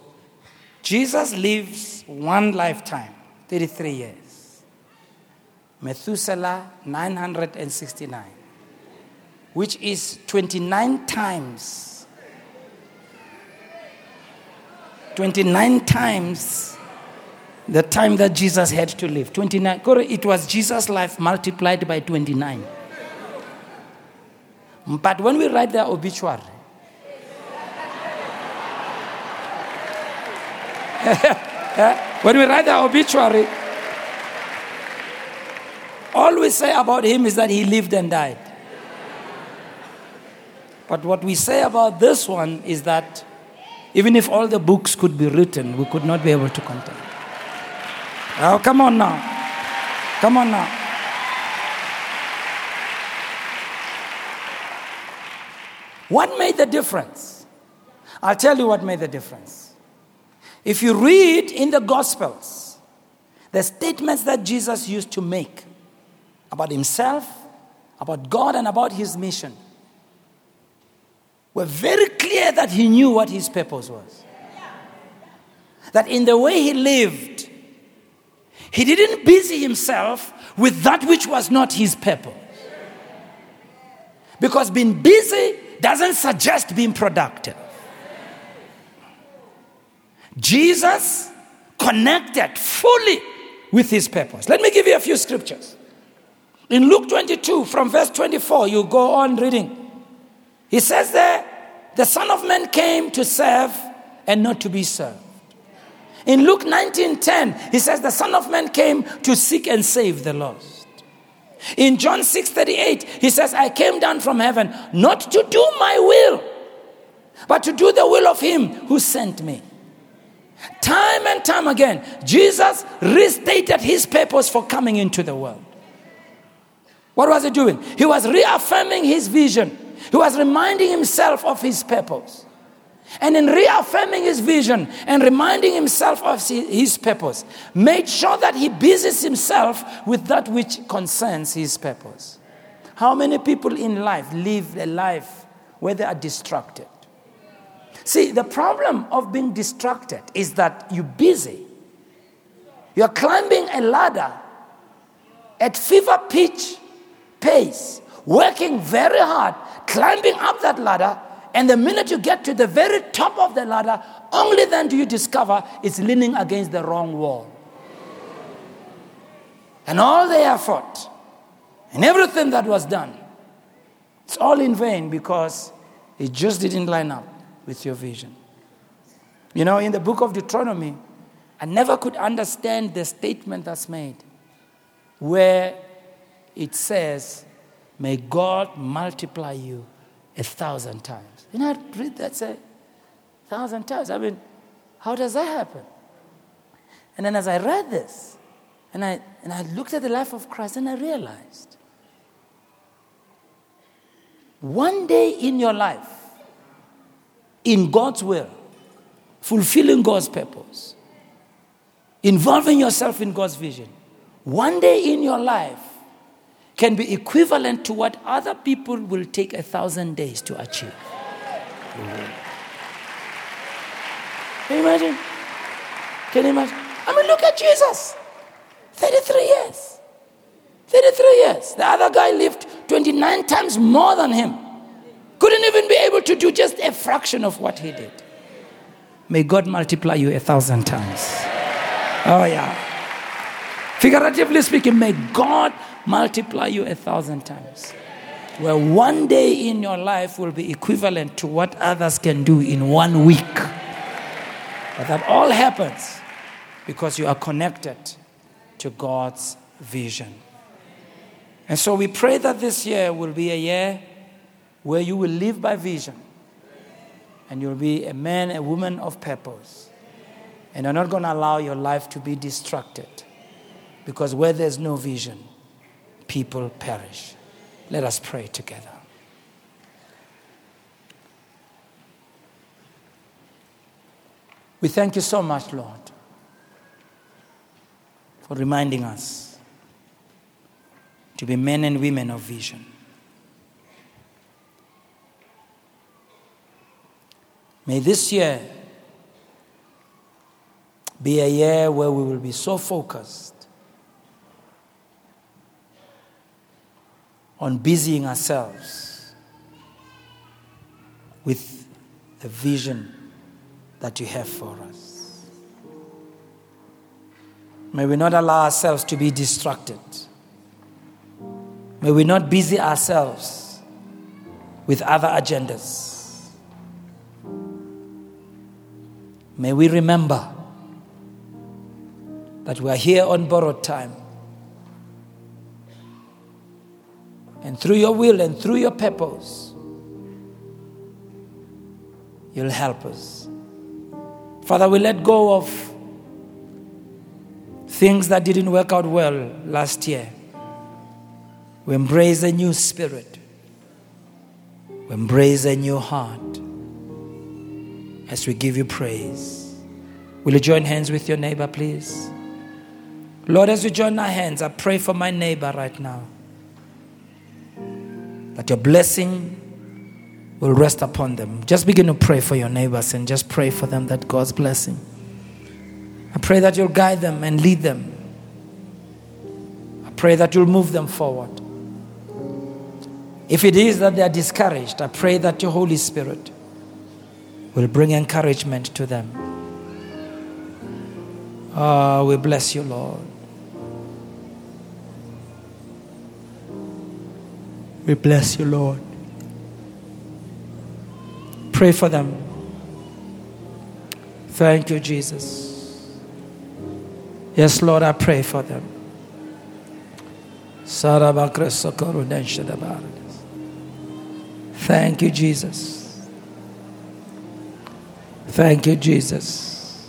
Jesus lives one lifetime, 33 years. Methuselah, 969, which is 29 times. 29 times the time that Jesus had to live. 29. It was Jesus' life multiplied by 29. But when we write the obituary, when we write the obituary, all we say about him is that he lived and died. But what we say about this one is that even if all the books could be written, we could not be able to contain. Oh, come on now. Come on now. What made the difference? I'll tell you what made the difference. If you read in the Gospels, the statements that Jesus used to make about himself, about God, and about his mission were very clear that he knew what his purpose was. That in the way he lived, he didn't busy himself with that which was not his purpose. Because being busy doesn't suggest being productive. Jesus connected fully with his purpose. Let me give you a few scriptures. In Luke 22, from verse 24, you go on reading. He says there, the Son of Man came to serve and not to be served. In Luke 19:10, he says the Son of Man came to seek and save the lost. In John 6:38, he says, I came down from heaven not to do my will, but to do the will of him who sent me. Time and time again, Jesus restated his purpose for coming into the world. What was he doing? He was reaffirming his vision. He was reminding himself of his purpose. And in reaffirming his vision and reminding himself of his purpose, made sure that he busies himself with that which concerns his purpose. How many people in life live a life where they are distracted? See, the problem of being distracted is that you're busy. You're climbing a ladder at fever pitch pace, working very hard, climbing up that ladder, and the minute you get to the very top of the ladder, only then do you discover it's leaning against the wrong wall. And all the effort and everything that was done, it's all in vain because it just didn't line up with your vision. You know, in the book of Deuteronomy, I never could understand the statement that's made where it says, May God multiply you a thousand times. You know, I read that, say, thousand times. I mean, how does that happen? And then as I read this, and I, and I looked at the life of Christ, and I realized one day in your life, in God's will, fulfilling God's purpose, involving yourself in God's vision, one day in your life can be equivalent to what other people will take a thousand days to achieve. Can you imagine? Can you imagine? I mean, look at Jesus 33 years. 33 years. The other guy lived 29 times more than him. Couldn't even be able to do just a fraction of what he did. May God multiply you a thousand times. Oh, yeah. Figuratively speaking, may God multiply you a thousand times. Well, one day in your life will be equivalent to what others can do in one week. But that all happens because you are connected to God's vision. And so we pray that this year will be a year where you will live by vision and you'll be a man, a woman of purpose. And you're not going to allow your life to be distracted because where there's no vision, people perish. Let us pray together. We thank you so much, Lord, for reminding us to be men and women of vision. May this year be a year where we will be so focused on busying ourselves with the vision that you have for us. May we not allow ourselves to be distracted. May we not busy ourselves with other agendas. May we remember that we are here on borrowed time and through your will and through your purpose, you'll help us. Father, we let go of things that didn't work out well last year. We embrace a new spirit. We embrace a new heart as we give you praise. Will you join hands with your neighbor, please? Lord, as we join our hands, I pray for my neighbor right now that your blessing will rest upon them. Just begin to pray for your neighbors and just pray for them that God's blessing. I pray that you'll guide them and lead them. I pray that you'll move them forward. If it is that they are discouraged, I pray that your Holy Spirit will bring encouragement to them. Oh, we bless you, Lord. We bless you, Lord. Pray for them. Thank you, Jesus. Yes, Lord, I pray for them. Thank you, Jesus. Thank you, Jesus.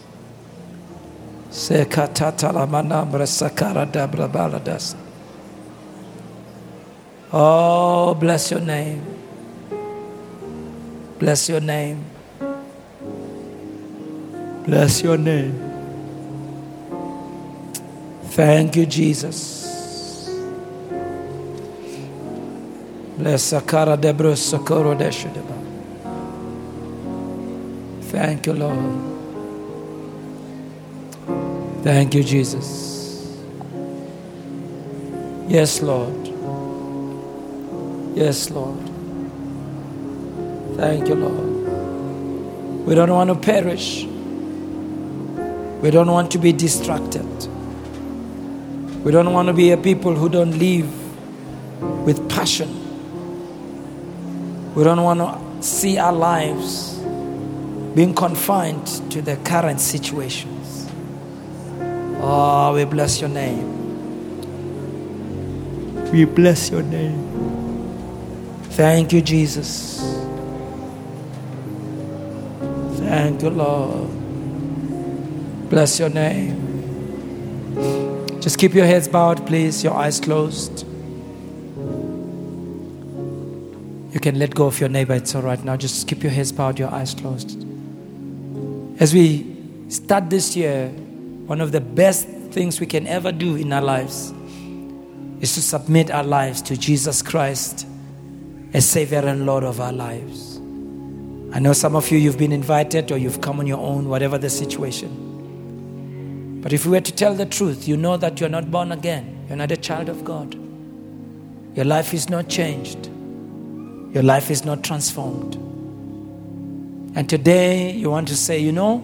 Sekatata manambra sakara dabra baladas. Oh, bless your name. Bless your name. Bless your name. Thank you, Jesus. Bless Sakara Debro Socorro Deshudeba. Thank you, Lord. Thank you, Jesus. Yes, Lord. Yes, Lord. Thank you, Lord. We don't want to perish. We don't want to be distracted. We don't want to be a people who don't live with passion. We don't want to see our lives being confined to the current situations. Oh, we bless your name. We bless your name. Thank you, Jesus. Thank you, Lord. Bless your name. Just keep your heads bowed, please, your eyes closed. You can let go of your neighbor, it's all right now. Just keep your heads bowed, your eyes closed. As we start this year, one of the best things we can ever do in our lives is to submit our lives to Jesus Christ as Savior and Lord of our lives. I know some of you, you've been invited or you've come on your own, whatever the situation. But if we were to tell the truth, you know that you're not born again. You're not a child of God. Your life is not changed. Your life is not transformed. And today you want to say, you know,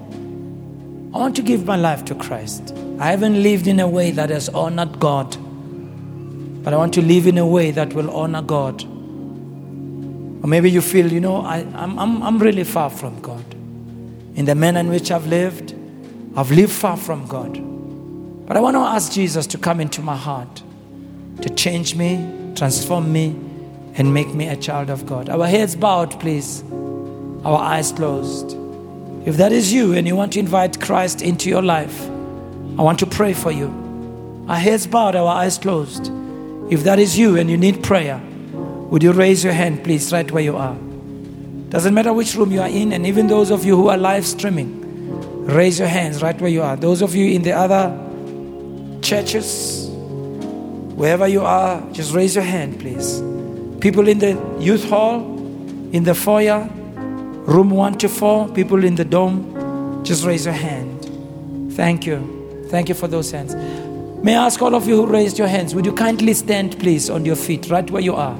I want to give my life to Christ. I haven't lived in a way that has honored God, but I want to live in a way that will honor God. Or maybe you feel, you know, I, am I'm, I'm really far from God. In the manner in which I've lived, I've lived far from God. But I want to ask Jesus to come into my heart, to change me, transform me, and make me a child of God. Our heads bowed, please our eyes closed. If that is you and you want to invite Christ into your life, I want to pray for you. Our heads bowed, our eyes closed. If that is you and you need prayer, would you raise your hand, please, right where you are? Doesn't matter which room you are in, and even those of you who are live streaming, raise your hands right where you are. Those of you in the other churches, wherever you are, just raise your hand, please. People in the youth hall, in the foyer, Room 1 to 4, people in the dome, just raise your hand. Thank you. Thank you for those hands. May I ask all of you who raised your hands, would you kindly stand, please, on your feet, right where you are?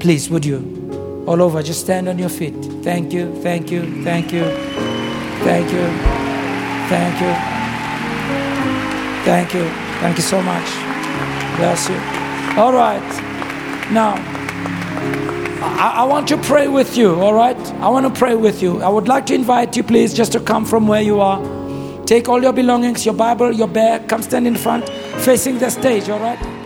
Please, would you? All over, just stand on your feet. Thank you, thank you, thank you, thank you, thank you, thank you, thank you so much. Bless you. All right. Now, I, I, want to pray with you, all right? I want to pray with you. I would like to invite you, please, just to come from where you are. Take all your belongings, your Bible, your bag, come stand in front, facing the stage, all right?